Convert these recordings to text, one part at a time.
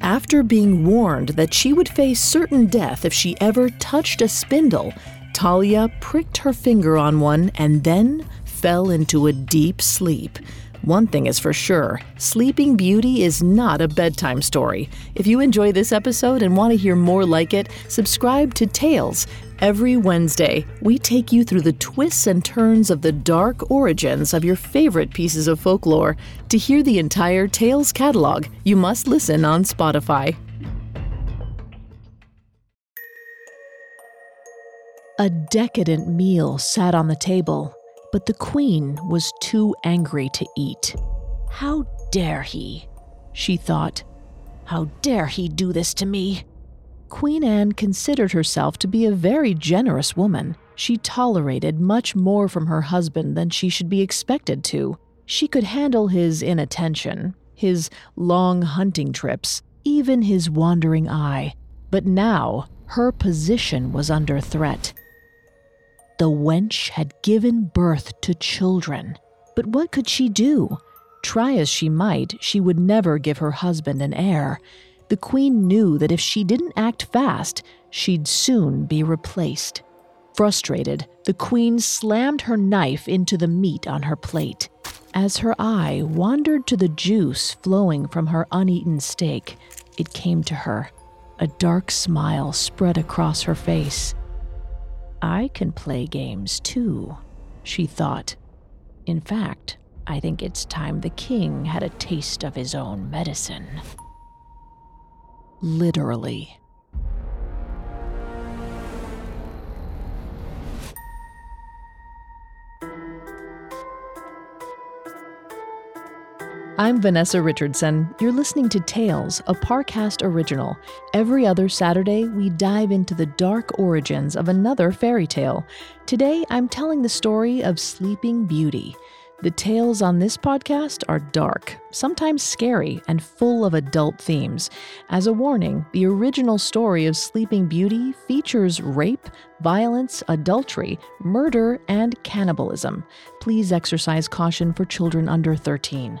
After being warned that she would face certain death if she ever touched a spindle, Talia pricked her finger on one and then fell into a deep sleep. One thing is for sure Sleeping Beauty is not a bedtime story. If you enjoy this episode and want to hear more like it, subscribe to Tales. Every Wednesday, we take you through the twists and turns of the dark origins of your favorite pieces of folklore. To hear the entire Tales catalog, you must listen on Spotify. A decadent meal sat on the table, but the queen was too angry to eat. How dare he? She thought. How dare he do this to me? Queen Anne considered herself to be a very generous woman. She tolerated much more from her husband than she should be expected to. She could handle his inattention, his long hunting trips, even his wandering eye. But now, her position was under threat. The wench had given birth to children. But what could she do? Try as she might, she would never give her husband an heir. The queen knew that if she didn't act fast, she'd soon be replaced. Frustrated, the queen slammed her knife into the meat on her plate. As her eye wandered to the juice flowing from her uneaten steak, it came to her. A dark smile spread across her face. I can play games too, she thought. In fact, I think it's time the king had a taste of his own medicine literally. I'm Vanessa Richardson. You're listening to Tales, a Parcast original. Every other Saturday, we dive into the dark origins of another fairy tale. Today, I'm telling the story of Sleeping Beauty. The tales on this podcast are dark, sometimes scary, and full of adult themes. As a warning, the original story of Sleeping Beauty features rape, violence, adultery, murder, and cannibalism. Please exercise caution for children under 13.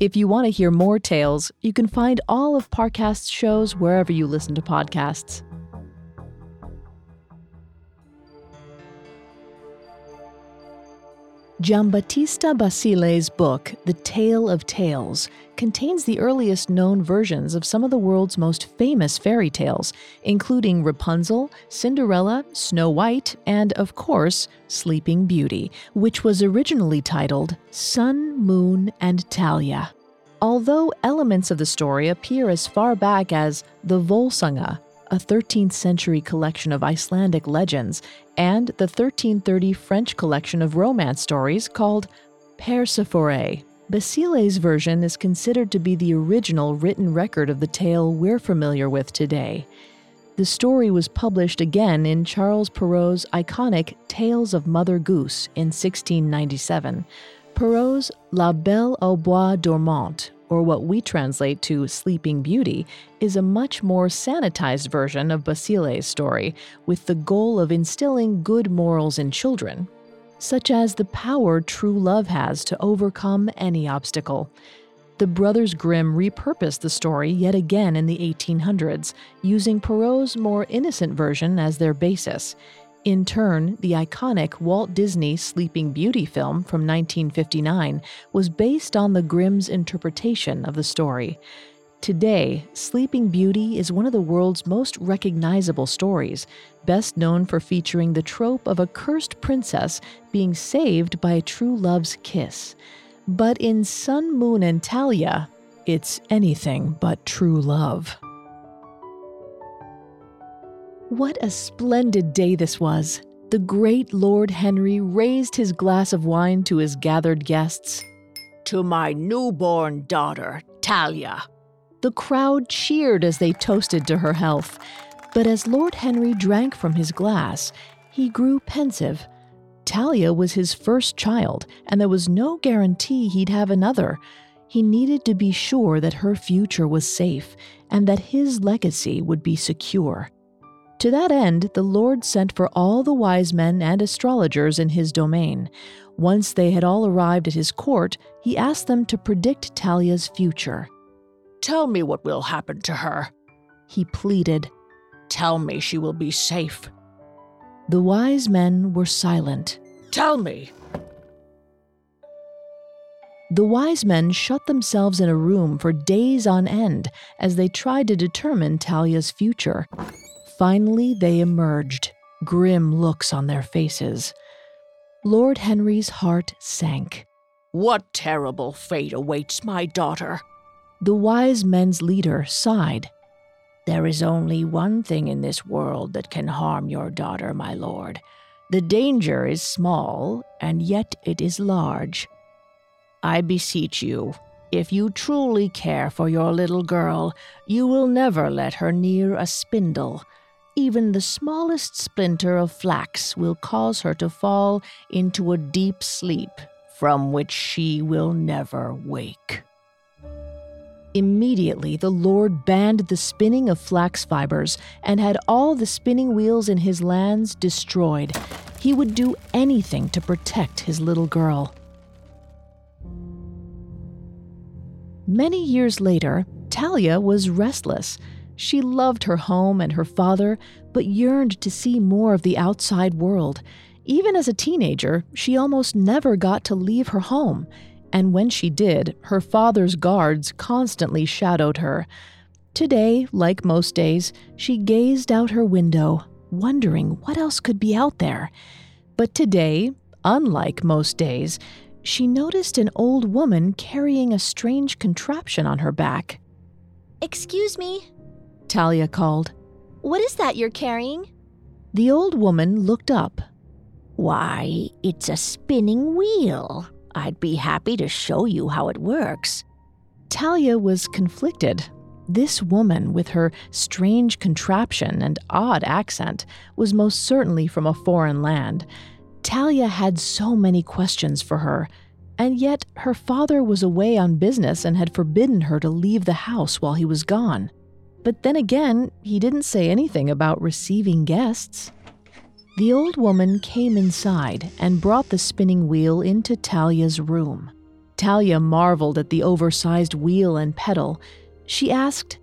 If you want to hear more tales, you can find all of Parcast's shows wherever you listen to podcasts. Giambattista Basile's book, The Tale of Tales, contains the earliest known versions of some of the world's most famous fairy tales, including Rapunzel, Cinderella, Snow White, and, of course, Sleeping Beauty, which was originally titled Sun, Moon, and Talia. Although elements of the story appear as far back as the Volsunga, a 13th century collection of Icelandic legends, and the 1330 French collection of romance stories called Persephore. Basile's version is considered to be the original written record of the tale we're familiar with today. The story was published again in Charles Perrault's iconic Tales of Mother Goose in 1697. Perrault's La Belle au Bois dormant, or what we translate to Sleeping Beauty, is a much more sanitized version of Basile's story, with the goal of instilling good morals in children, such as the power true love has to overcome any obstacle. The Brothers Grimm repurposed the story yet again in the 1800s, using Perrault's more innocent version as their basis. In turn, the iconic Walt Disney Sleeping Beauty film from 1959 was based on the Grimm's interpretation of the story. Today, Sleeping Beauty is one of the world's most recognizable stories, best known for featuring the trope of a cursed princess being saved by a true love's kiss. But in Sun, Moon, and Talia, it's anything but true love. What a splendid day this was! The great Lord Henry raised his glass of wine to his gathered guests. To my newborn daughter, Talia. The crowd cheered as they toasted to her health. But as Lord Henry drank from his glass, he grew pensive. Talia was his first child, and there was no guarantee he'd have another. He needed to be sure that her future was safe and that his legacy would be secure. To that end, the Lord sent for all the wise men and astrologers in his domain. Once they had all arrived at his court, he asked them to predict Talia's future. Tell me what will happen to her, he pleaded. Tell me she will be safe. The wise men were silent. Tell me. The wise men shut themselves in a room for days on end as they tried to determine Talia's future. Finally, they emerged, grim looks on their faces. Lord Henry's heart sank. What terrible fate awaits my daughter? The wise men's leader sighed. There is only one thing in this world that can harm your daughter, my lord. The danger is small, and yet it is large. I beseech you, if you truly care for your little girl, you will never let her near a spindle even the smallest splinter of flax will cause her to fall into a deep sleep from which she will never wake. Immediately, the Lord banned the spinning of flax fibers and had all the spinning wheels in his lands destroyed. He would do anything to protect his little girl. Many years later, Talia was restless she loved her home and her father, but yearned to see more of the outside world. Even as a teenager, she almost never got to leave her home, and when she did, her father's guards constantly shadowed her. Today, like most days, she gazed out her window, wondering what else could be out there. But today, unlike most days, she noticed an old woman carrying a strange contraption on her back. Excuse me, Talia called. What is that you're carrying? The old woman looked up. Why, it's a spinning wheel. I'd be happy to show you how it works. Talia was conflicted. This woman, with her strange contraption and odd accent, was most certainly from a foreign land. Talia had so many questions for her, and yet her father was away on business and had forbidden her to leave the house while he was gone. But then again, he didn't say anything about receiving guests. The old woman came inside and brought the spinning wheel into Talia's room. Talia marveled at the oversized wheel and pedal. She asked,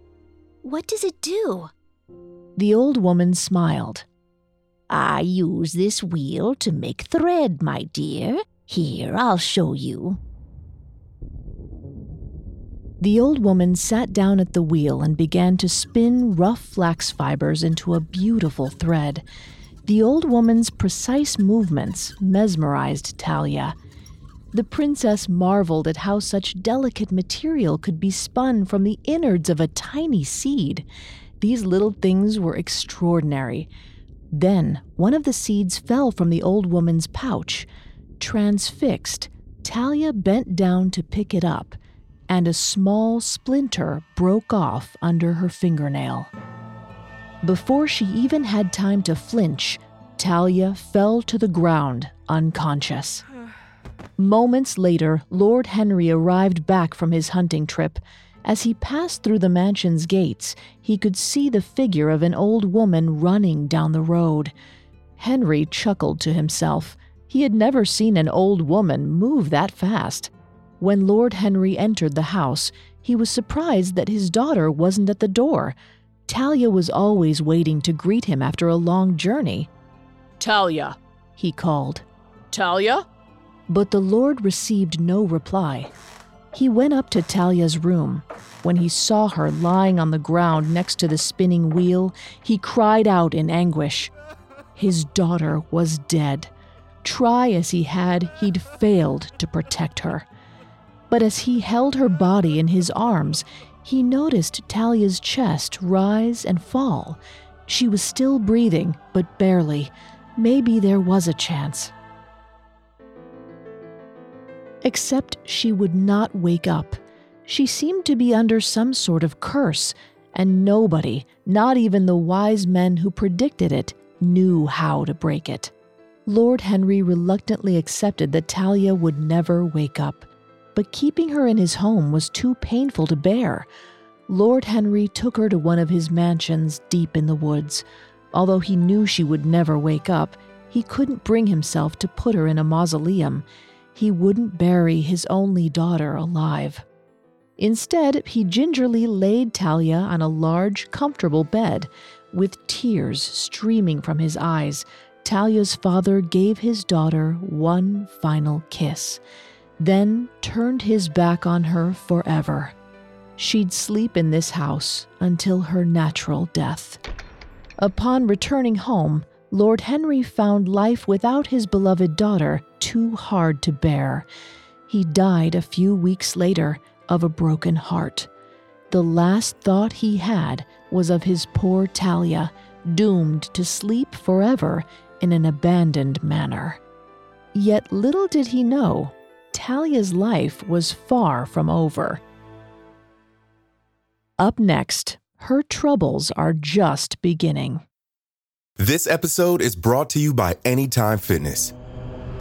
What does it do? The old woman smiled. I use this wheel to make thread, my dear. Here, I'll show you. The old woman sat down at the wheel and began to spin rough flax fibers into a beautiful thread. The old woman's precise movements mesmerized Talia. The princess marveled at how such delicate material could be spun from the innards of a tiny seed. These little things were extraordinary. Then one of the seeds fell from the old woman's pouch. Transfixed, Talia bent down to pick it up, and a small splinter broke off under her fingernail. Before she even had time to flinch, Talia fell to the ground, unconscious. Moments later, Lord Henry arrived back from his hunting trip. As he passed through the mansion's gates, he could see the figure of an old woman running down the road. Henry chuckled to himself. He had never seen an old woman move that fast. When Lord Henry entered the house, he was surprised that his daughter wasn't at the door. Talia was always waiting to greet him after a long journey. Talia, he called. Talia? But the Lord received no reply. He went up to Talia's room. When he saw her lying on the ground next to the spinning wheel, he cried out in anguish. His daughter was dead. Try as he had, he'd failed to protect her. But as he held her body in his arms, he noticed Talia's chest rise and fall. She was still breathing, but barely. Maybe there was a chance. Except she would not wake up. She seemed to be under some sort of curse, and nobody, not even the wise men who predicted it, knew how to break it. Lord Henry reluctantly accepted that Talia would never wake up, but keeping her in his home was too painful to bear. Lord Henry took her to one of his mansions deep in the woods. Although he knew she would never wake up, he couldn't bring himself to put her in a mausoleum. He wouldn't bury his only daughter alive. Instead, he gingerly laid Talia on a large, comfortable bed. With tears streaming from his eyes, Talia's father gave his daughter one final kiss, then turned his back on her forever. She'd sleep in this house until her natural death. Upon returning home, Lord Henry found life without his beloved daughter too hard to bear. He died a few weeks later of a broken heart. The last thought he had was of his poor Talia, doomed to sleep forever in an abandoned manor. Yet little did he know, Talia's life was far from over. Up next, her troubles are just beginning. This episode is brought to you by Anytime Fitness.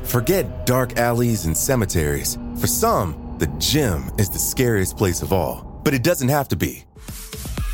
Forget dark alleys and cemeteries. For some, the gym is the scariest place of all, but it doesn't have to be.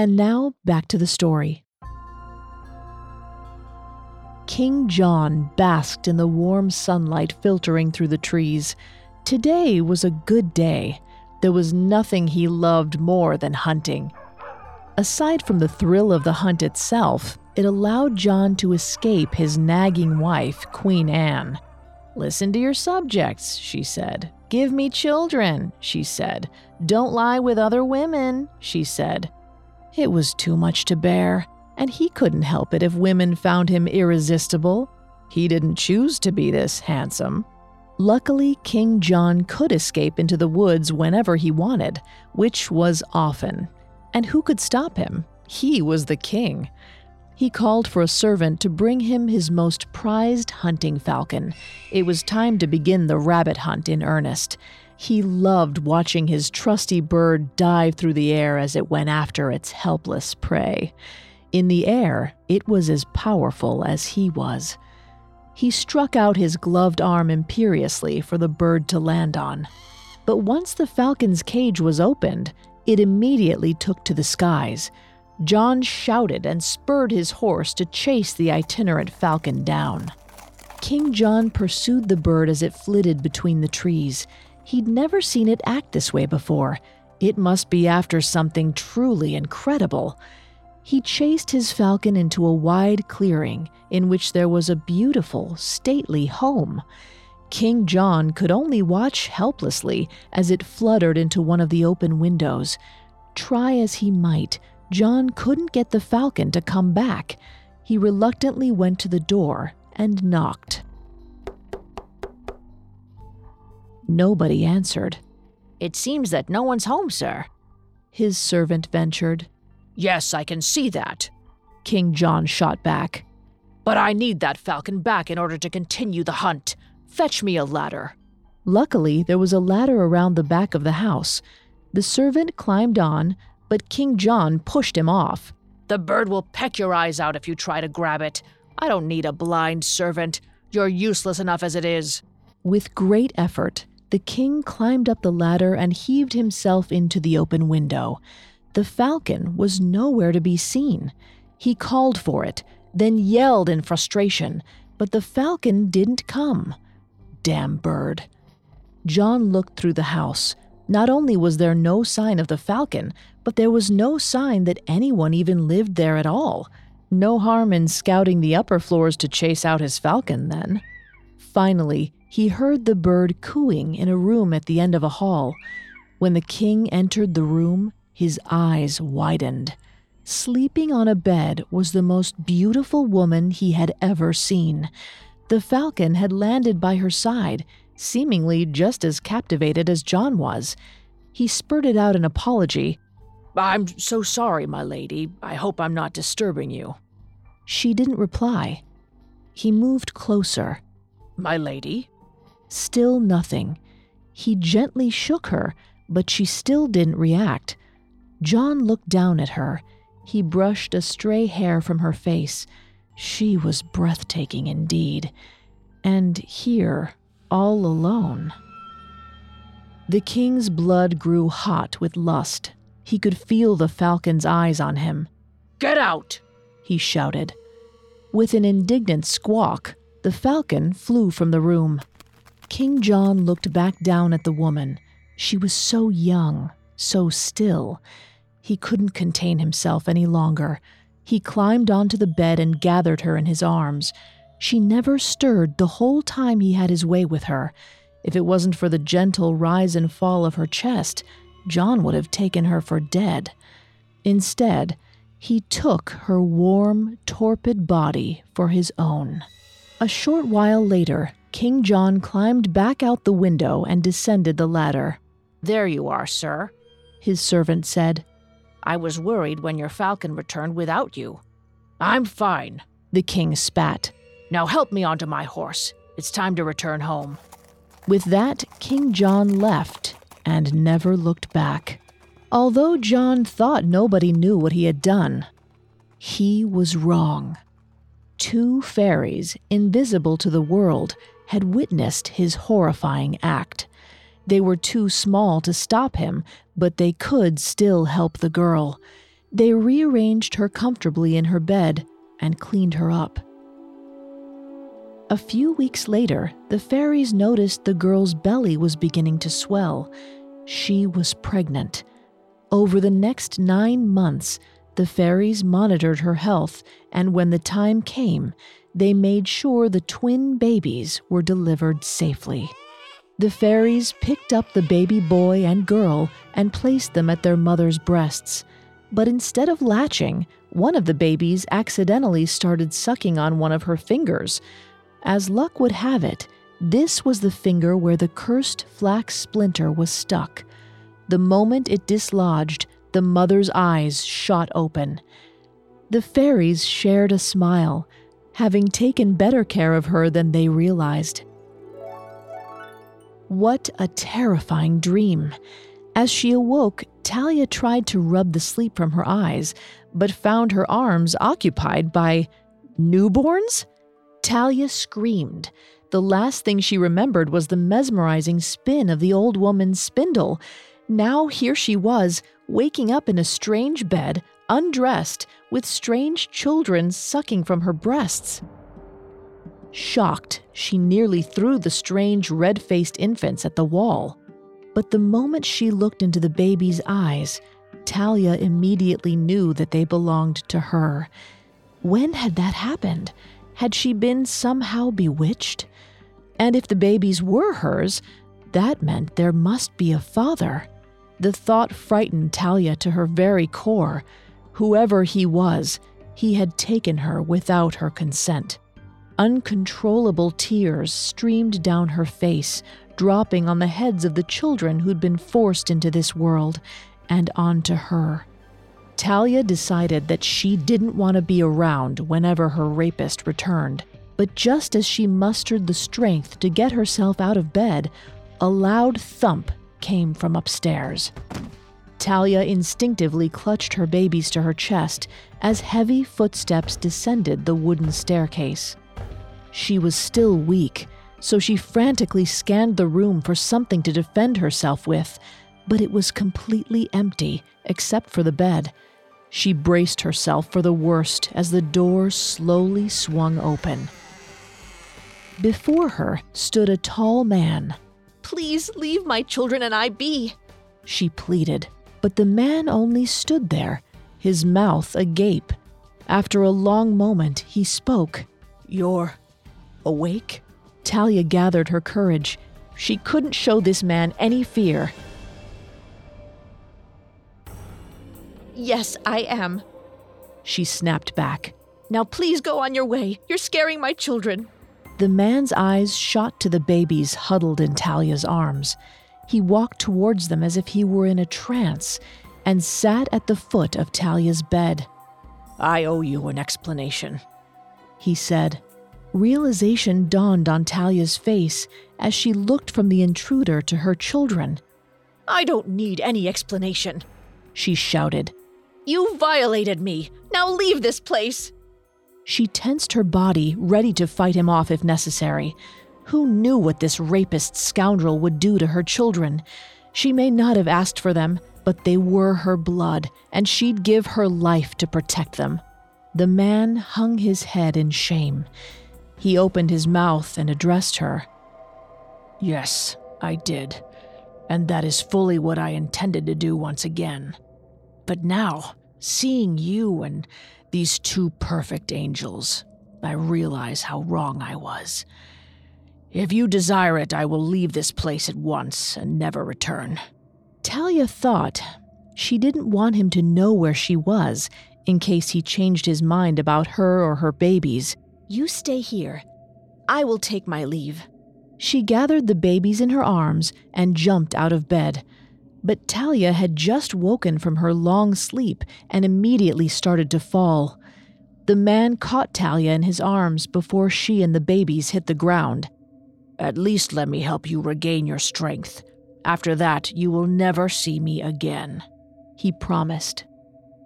And now back to the story. King John basked in the warm sunlight filtering through the trees. Today was a good day. There was nothing he loved more than hunting. Aside from the thrill of the hunt itself, it allowed John to escape his nagging wife, Queen Anne. Listen to your subjects, she said. Give me children, she said. Don't lie with other women, she said. It was too much to bear, and he couldn't help it if women found him irresistible. He didn't choose to be this handsome. Luckily, King John could escape into the woods whenever he wanted, which was often. And who could stop him? He was the king. He called for a servant to bring him his most prized hunting falcon. It was time to begin the rabbit hunt in earnest. He loved watching his trusty bird dive through the air as it went after its helpless prey. In the air, it was as powerful as he was. He struck out his gloved arm imperiously for the bird to land on. But once the falcon's cage was opened, it immediately took to the skies. John shouted and spurred his horse to chase the itinerant falcon down. King John pursued the bird as it flitted between the trees. He'd never seen it act this way before. It must be after something truly incredible. He chased his falcon into a wide clearing in which there was a beautiful, stately home. King John could only watch helplessly as it fluttered into one of the open windows. Try as he might, John couldn't get the falcon to come back. He reluctantly went to the door and knocked. Nobody answered. It seems that no one's home, sir. His servant ventured. Yes, I can see that, King John shot back. But I need that falcon back in order to continue the hunt. Fetch me a ladder. Luckily, there was a ladder around the back of the house. The servant climbed on, but King John pushed him off. The bird will peck your eyes out if you try to grab it. I don't need a blind servant. You're useless enough as it is. With great effort, the king climbed up the ladder and heaved himself into the open window. The falcon was nowhere to be seen. He called for it, then yelled in frustration, but the falcon didn't come. Damn bird. John looked through the house. Not only was there no sign of the falcon, but there was no sign that anyone even lived there at all. No harm in scouting the upper floors to chase out his falcon, then. Finally, he heard the bird cooing in a room at the end of a hall. When the king entered the room, his eyes widened. Sleeping on a bed was the most beautiful woman he had ever seen. The falcon had landed by her side, seemingly just as captivated as John was. He spurted out an apology. I'm so sorry, my lady. I hope I'm not disturbing you. She didn't reply. He moved closer. My lady? Still nothing. He gently shook her, but she still didn't react. John looked down at her. He brushed a stray hair from her face. She was breathtaking indeed. And here, all alone. The king's blood grew hot with lust. He could feel the falcon's eyes on him. Get out! he shouted. With an indignant squawk, the falcon flew from the room. King John looked back down at the woman. She was so young, so still. He couldn't contain himself any longer. He climbed onto the bed and gathered her in his arms. She never stirred the whole time he had his way with her. If it wasn't for the gentle rise and fall of her chest, John would have taken her for dead. Instead, he took her warm, torpid body for his own. A short while later, King John climbed back out the window and descended the ladder. There you are, sir, his servant said. I was worried when your falcon returned without you. I'm fine, the king spat. Now help me onto my horse. It's time to return home. With that, King John left and never looked back. Although John thought nobody knew what he had done, he was wrong. Two fairies, invisible to the world, had witnessed his horrifying act. They were too small to stop him, but they could still help the girl. They rearranged her comfortably in her bed and cleaned her up. A few weeks later, the fairies noticed the girl's belly was beginning to swell. She was pregnant. Over the next nine months, the fairies monitored her health, and when the time came, they made sure the twin babies were delivered safely. The fairies picked up the baby boy and girl and placed them at their mother's breasts. But instead of latching, one of the babies accidentally started sucking on one of her fingers. As luck would have it, this was the finger where the cursed flax splinter was stuck. The moment it dislodged, the mother's eyes shot open. The fairies shared a smile, having taken better care of her than they realized. What a terrifying dream! As she awoke, Talia tried to rub the sleep from her eyes, but found her arms occupied by newborns? Talia screamed. The last thing she remembered was the mesmerizing spin of the old woman's spindle. Now here she was, waking up in a strange bed, undressed, with strange children sucking from her breasts. Shocked, she nearly threw the strange red faced infants at the wall. But the moment she looked into the baby's eyes, Talia immediately knew that they belonged to her. When had that happened? Had she been somehow bewitched? And if the babies were hers, that meant there must be a father. The thought frightened Talia to her very core. Whoever he was, he had taken her without her consent. Uncontrollable tears streamed down her face, dropping on the heads of the children who'd been forced into this world and onto her. Talia decided that she didn't want to be around whenever her rapist returned. But just as she mustered the strength to get herself out of bed, a loud thump came from upstairs. Talia instinctively clutched her babies to her chest as heavy footsteps descended the wooden staircase. She was still weak, so she frantically scanned the room for something to defend herself with, but it was completely empty except for the bed. She braced herself for the worst as the door slowly swung open. Before her stood a tall man. Please leave my children and I be, she pleaded, but the man only stood there, his mouth agape. After a long moment, he spoke. You're awake? Talia gathered her courage. She couldn't show this man any fear. Yes, I am. She snapped back. Now please go on your way. You're scaring my children. The man's eyes shot to the babies huddled in Talia's arms. He walked towards them as if he were in a trance and sat at the foot of Talia's bed. I owe you an explanation, he said. Realization dawned on Talia's face as she looked from the intruder to her children. I don't need any explanation, she shouted. You violated me. Now leave this place. She tensed her body, ready to fight him off if necessary. Who knew what this rapist scoundrel would do to her children? She may not have asked for them, but they were her blood, and she'd give her life to protect them. The man hung his head in shame. He opened his mouth and addressed her. Yes, I did. And that is fully what I intended to do once again. But now, seeing you and these two perfect angels, I realize how wrong I was. If you desire it, I will leave this place at once and never return. Talia thought she didn't want him to know where she was in case he changed his mind about her or her babies. You stay here. I will take my leave. She gathered the babies in her arms and jumped out of bed. But Talia had just woken from her long sleep and immediately started to fall. The man caught Talia in his arms before she and the babies hit the ground. At least let me help you regain your strength. After that, you will never see me again, he promised.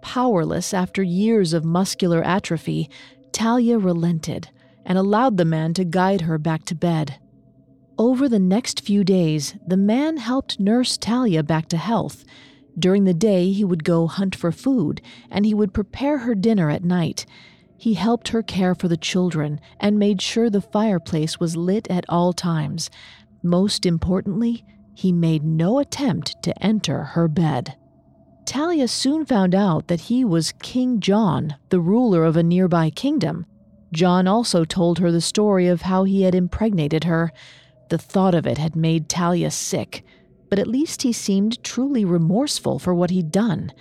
Powerless after years of muscular atrophy, Talia relented and allowed the man to guide her back to bed. Over the next few days, the man helped nurse Talia back to health. During the day, he would go hunt for food, and he would prepare her dinner at night. He helped her care for the children and made sure the fireplace was lit at all times. Most importantly, he made no attempt to enter her bed. Talia soon found out that he was King John, the ruler of a nearby kingdom. John also told her the story of how he had impregnated her. The thought of it had made Talia sick, but at least he seemed truly remorseful for what he'd done.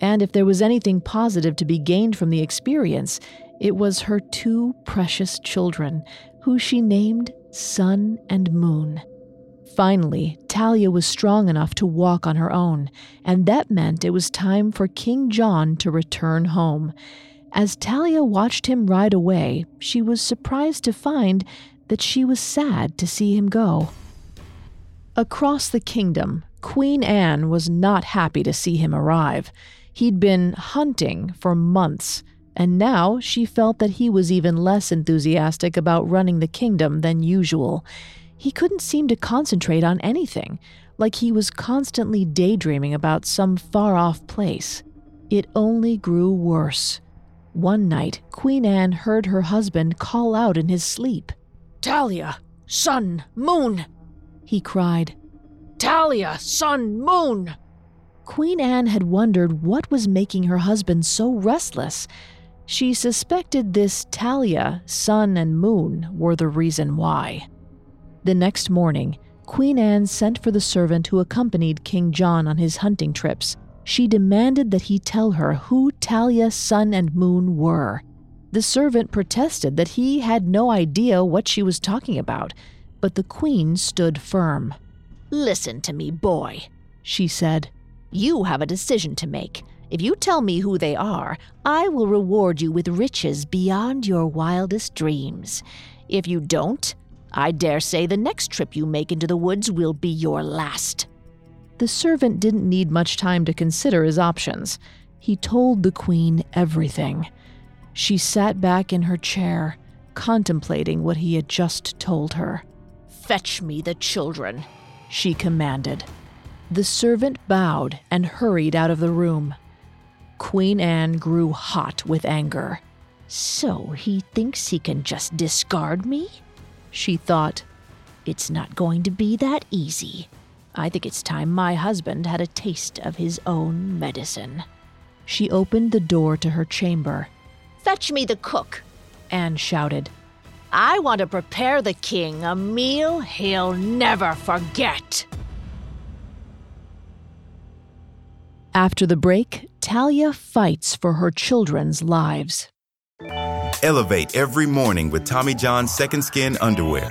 And if there was anything positive to be gained from the experience, it was her two precious children, who she named Sun and Moon. Finally, Talia was strong enough to walk on her own, and that meant it was time for King John to return home. As Talia watched him ride away, she was surprised to find that she was sad to see him go. Across the kingdom, Queen Anne was not happy to see him arrive. He'd been hunting for months, and now she felt that he was even less enthusiastic about running the kingdom than usual. He couldn't seem to concentrate on anything, like he was constantly daydreaming about some far off place. It only grew worse. One night, Queen Anne heard her husband call out in his sleep. Talia, sun, moon, he cried. Talia, sun, moon. Queen Anne had wondered what was making her husband so restless. She suspected this Talia, sun, and moon were the reason why. The next morning, Queen Anne sent for the servant who accompanied King John on his hunting trips. She demanded that he tell her who Talia, sun, and moon were. The servant protested that he had no idea what she was talking about, but the queen stood firm. Listen to me, boy, she said. You have a decision to make. If you tell me who they are, I will reward you with riches beyond your wildest dreams. If you don't, I dare say the next trip you make into the woods will be your last. The servant didn't need much time to consider his options. He told the queen everything. She sat back in her chair, contemplating what he had just told her. Fetch me the children, she commanded. The servant bowed and hurried out of the room. Queen Anne grew hot with anger. So he thinks he can just discard me? She thought. It's not going to be that easy. I think it's time my husband had a taste of his own medicine. She opened the door to her chamber. Fetch me the cook, Anne shouted. I want to prepare the king a meal he'll never forget. After the break, Talia fights for her children's lives. Elevate every morning with Tommy John's Second Skin Underwear.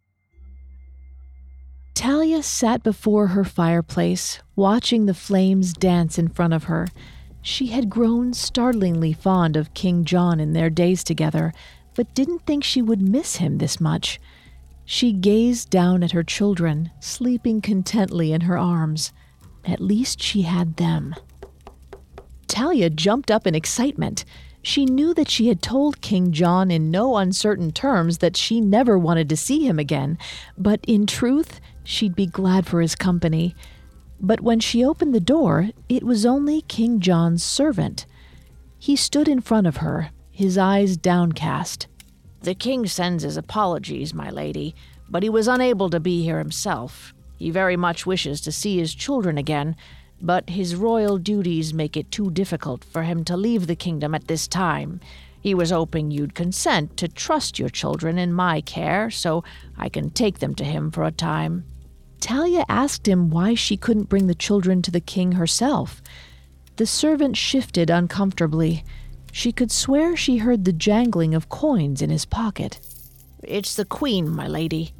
Talia sat before her fireplace, watching the flames dance in front of her. She had grown startlingly fond of King John in their days together, but didn't think she would miss him this much. She gazed down at her children, sleeping contently in her arms. At least she had them. Talia jumped up in excitement. She knew that she had told King John in no uncertain terms that she never wanted to see him again, but in truth, she'd be glad for his company. But when she opened the door, it was only King John's servant. He stood in front of her, his eyes downcast. The king sends his apologies, my lady, but he was unable to be here himself. He very much wishes to see his children again, but his royal duties make it too difficult for him to leave the kingdom at this time. He was hoping you'd consent to trust your children in my care so I can take them to him for a time. Talia asked him why she couldn't bring the children to the king herself. The servant shifted uncomfortably. She could swear she heard the jangling of coins in his pocket. It's the queen, my lady,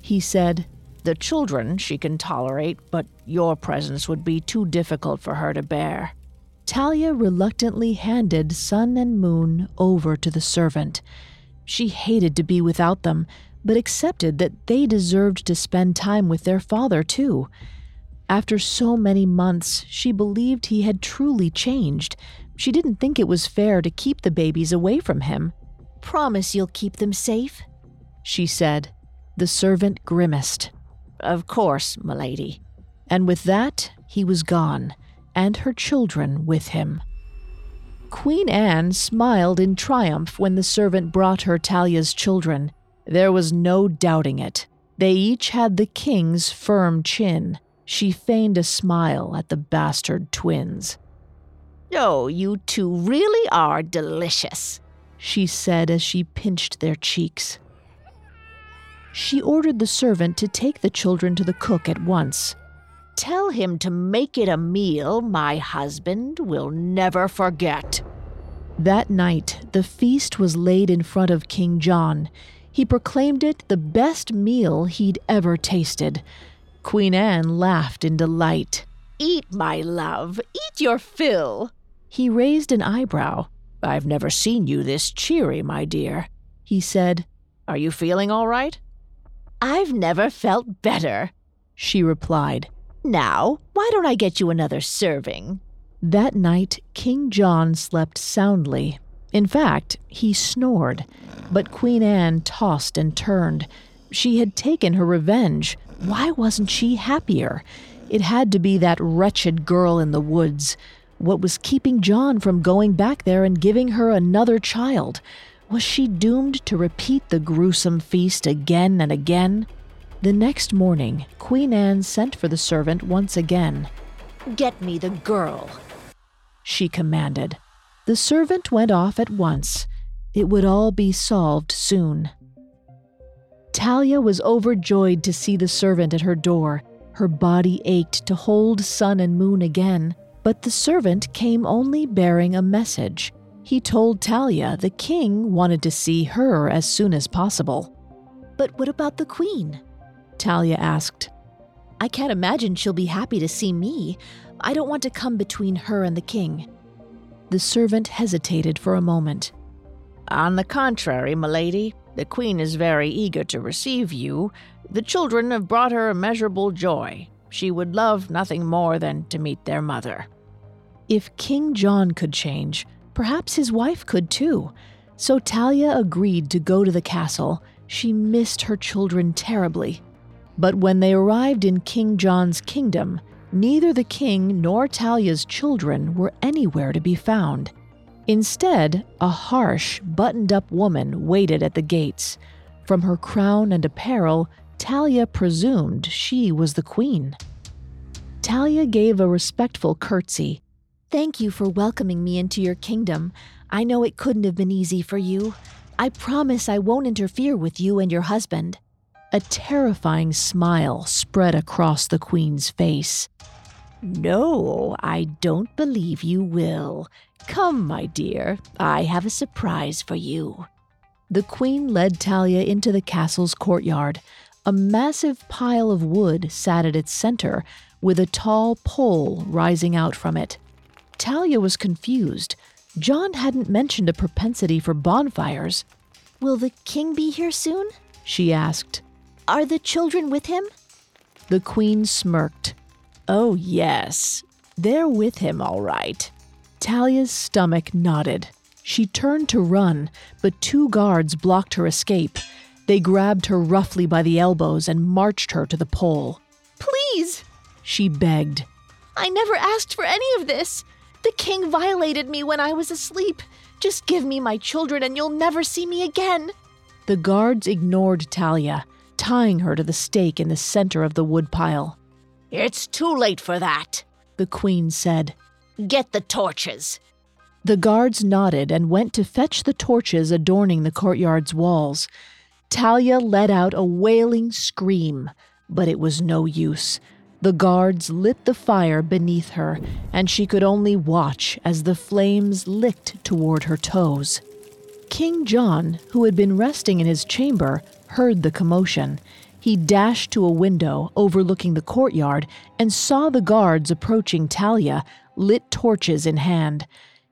he said. The children she can tolerate, but your presence would be too difficult for her to bear. Talia reluctantly handed Sun and Moon over to the servant. She hated to be without them, but accepted that they deserved to spend time with their father, too. After so many months, she believed he had truly changed. She didn't think it was fair to keep the babies away from him. Promise you'll keep them safe, she said. The servant grimaced. Of course, milady. And with that, he was gone, and her children with him. Queen Anne smiled in triumph when the servant brought her Talia's children. There was no doubting it. They each had the king's firm chin. She feigned a smile at the bastard twins. Oh, you two really are delicious, she said as she pinched their cheeks. She ordered the servant to take the children to the cook at once. Tell him to make it a meal my husband will never forget. That night, the feast was laid in front of King John. He proclaimed it the best meal he'd ever tasted. Queen Anne laughed in delight. Eat, my love, eat your fill. He raised an eyebrow. I've never seen you this cheery, my dear. He said, Are you feeling all right? I've never felt better, she replied. Now, why don't I get you another serving? That night, King John slept soundly. In fact, he snored. But Queen Anne tossed and turned. She had taken her revenge. Why wasn't she happier? It had to be that wretched girl in the woods. What was keeping John from going back there and giving her another child? Was she doomed to repeat the gruesome feast again and again? The next morning, Queen Anne sent for the servant once again. Get me the girl, she commanded. The servant went off at once. It would all be solved soon. Talia was overjoyed to see the servant at her door. Her body ached to hold sun and moon again, but the servant came only bearing a message. He told Talia the king wanted to see her as soon as possible. But what about the queen? Talia asked. I can't imagine she'll be happy to see me. I don't want to come between her and the king. The servant hesitated for a moment. On the contrary, milady, the queen is very eager to receive you. The children have brought her immeasurable joy. She would love nothing more than to meet their mother. If King John could change, perhaps his wife could too. So Talia agreed to go to the castle. She missed her children terribly. But when they arrived in King John's kingdom, neither the king nor Talia's children were anywhere to be found. Instead, a harsh, buttoned up woman waited at the gates. From her crown and apparel, Talia presumed she was the queen. Talia gave a respectful curtsy. Thank you for welcoming me into your kingdom. I know it couldn't have been easy for you. I promise I won't interfere with you and your husband. A terrifying smile spread across the Queen's face. No, I don't believe you will. Come, my dear, I have a surprise for you. The Queen led Talia into the castle's courtyard. A massive pile of wood sat at its center, with a tall pole rising out from it. Talia was confused. John hadn't mentioned a propensity for bonfires. Will the king be here soon? she asked. Are the children with him? The queen smirked. Oh, yes, they're with him all right. Talia's stomach nodded. She turned to run, but two guards blocked her escape. They grabbed her roughly by the elbows and marched her to the pole. Please, she begged. I never asked for any of this. The king violated me when I was asleep. Just give me my children and you'll never see me again. The guards ignored Talia tying her to the stake in the center of the woodpile. It's too late for that, the queen said. Get the torches. The guards nodded and went to fetch the torches adorning the courtyard's walls. Talia let out a wailing scream, but it was no use. The guards lit the fire beneath her, and she could only watch as the flames licked toward her toes. King John, who had been resting in his chamber, heard the commotion. He dashed to a window overlooking the courtyard and saw the guards approaching Talia, lit torches in hand.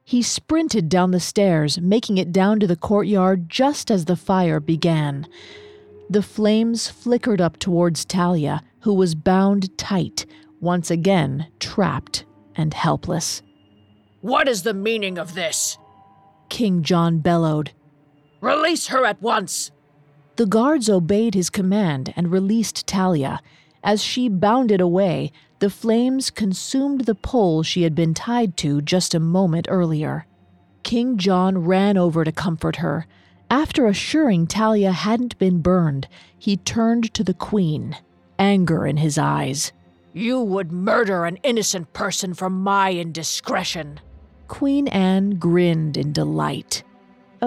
He sprinted down the stairs, making it down to the courtyard just as the fire began. The flames flickered up towards Talia, who was bound tight, once again trapped and helpless. What is the meaning of this? King John bellowed. Release her at once! The guards obeyed his command and released Talia. As she bounded away, the flames consumed the pole she had been tied to just a moment earlier. King John ran over to comfort her. After assuring Talia hadn't been burned, he turned to the queen, anger in his eyes. You would murder an innocent person for my indiscretion. Queen Anne grinned in delight.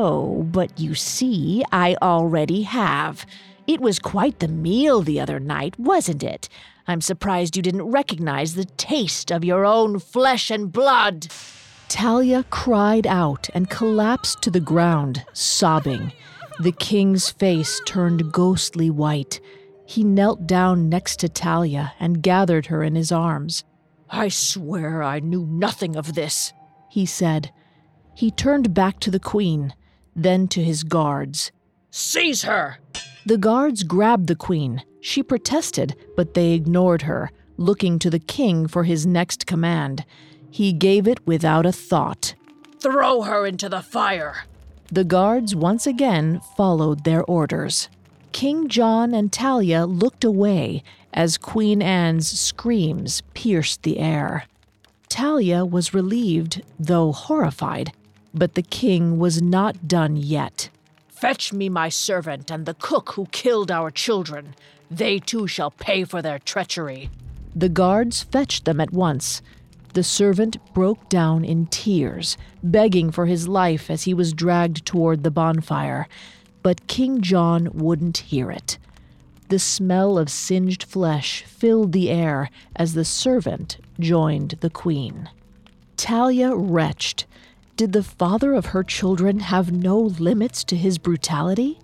Oh, but you see, I already have. It was quite the meal the other night, wasn't it? I'm surprised you didn't recognize the taste of your own flesh and blood. Talia cried out and collapsed to the ground, sobbing. The king's face turned ghostly white. He knelt down next to Talia and gathered her in his arms. I swear I knew nothing of this, he said. He turned back to the queen, then to his guards. Seize her! The guards grabbed the queen. She protested, but they ignored her, looking to the king for his next command. He gave it without a thought. Throw her into the fire! The guards once again followed their orders. King John and Talia looked away as Queen Anne's screams pierced the air. Talia was relieved, though horrified, but the king was not done yet. Fetch me my servant and the cook who killed our children. They too shall pay for their treachery. The guards fetched them at once. The servant broke down in tears, begging for his life as he was dragged toward the bonfire. But King John wouldn't hear it. The smell of singed flesh filled the air as the servant joined the queen. Talia retched. Did the father of her children have no limits to his brutality?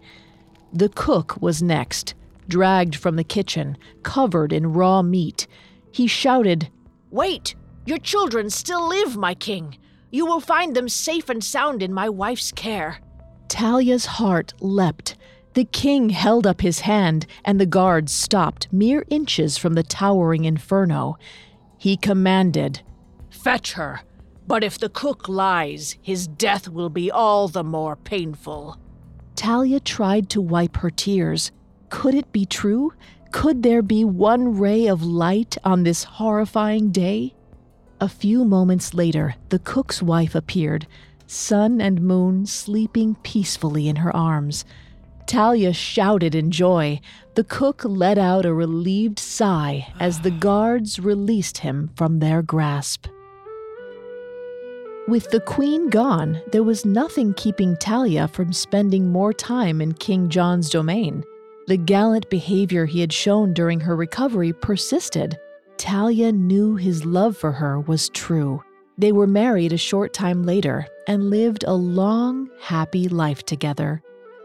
The cook was next, dragged from the kitchen, covered in raw meat. He shouted, Wait! Your children still live, my king. You will find them safe and sound in my wife's care. Talia's heart leapt. The king held up his hand, and the guards stopped mere inches from the towering inferno. He commanded, Fetch her, but if the cook lies, his death will be all the more painful. Talia tried to wipe her tears. Could it be true? Could there be one ray of light on this horrifying day? A few moments later, the cook's wife appeared, sun and moon sleeping peacefully in her arms. Talia shouted in joy. The cook let out a relieved sigh as the guards released him from their grasp. With the queen gone, there was nothing keeping Talia from spending more time in King John's domain. The gallant behavior he had shown during her recovery persisted. Talia knew his love for her was true. They were married a short time later and lived a long, happy life together.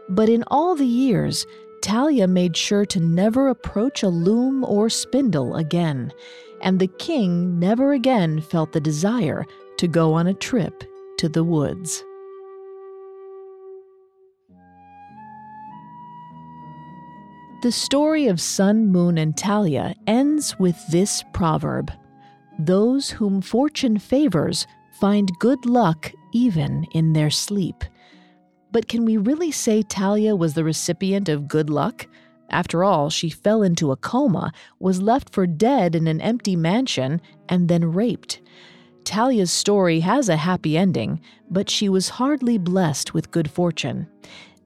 But in all the years, Talia made sure to never approach a loom or spindle again, and the king never again felt the desire to go on a trip to the woods. The story of Sun, Moon, and Talia ends with this proverb Those whom fortune favors find good luck even in their sleep. But can we really say Talia was the recipient of good luck? After all, she fell into a coma, was left for dead in an empty mansion, and then raped. Talia's story has a happy ending, but she was hardly blessed with good fortune.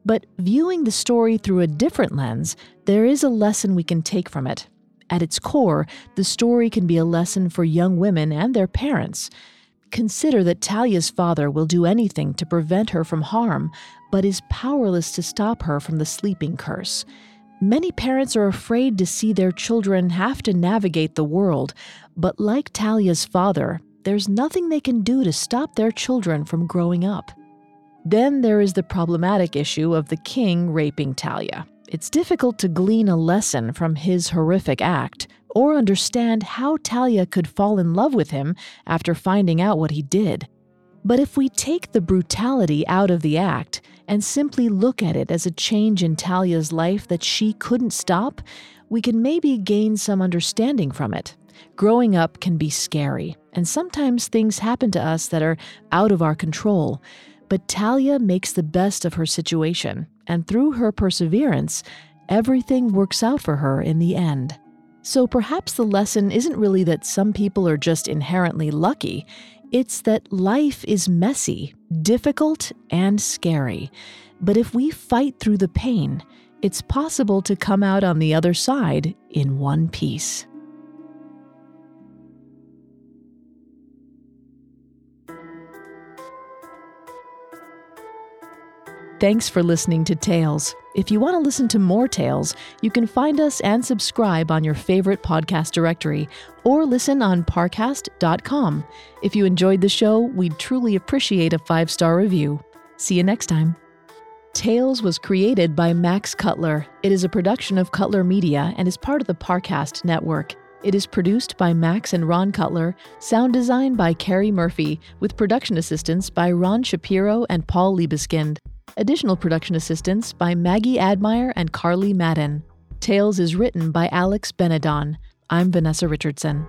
But viewing the story through a different lens, there is a lesson we can take from it. At its core, the story can be a lesson for young women and their parents. Consider that Talia's father will do anything to prevent her from harm, but is powerless to stop her from the sleeping curse. Many parents are afraid to see their children have to navigate the world, but like Talia's father, there's nothing they can do to stop their children from growing up. Then there is the problematic issue of the king raping Talia. It's difficult to glean a lesson from his horrific act or understand how Talia could fall in love with him after finding out what he did. But if we take the brutality out of the act and simply look at it as a change in Talia's life that she couldn't stop, we can maybe gain some understanding from it. Growing up can be scary, and sometimes things happen to us that are out of our control. But Talia makes the best of her situation, and through her perseverance, everything works out for her in the end. So perhaps the lesson isn't really that some people are just inherently lucky, It's that life is messy, difficult, and scary. But if we fight through the pain, it's possible to come out on the other side in one piece. Thanks for listening to Tales. If you want to listen to more tales, you can find us and subscribe on your favorite podcast directory or listen on parcast.com. If you enjoyed the show, we'd truly appreciate a five star review. See you next time. Tales was created by Max Cutler. It is a production of Cutler Media and is part of the Parcast network. It is produced by Max and Ron Cutler, sound design by Carrie Murphy, with production assistance by Ron Shapiro and Paul Liebeskind. Additional production assistance by Maggie Admire and Carly Madden. Tales is written by Alex Benedon. I'm Vanessa Richardson.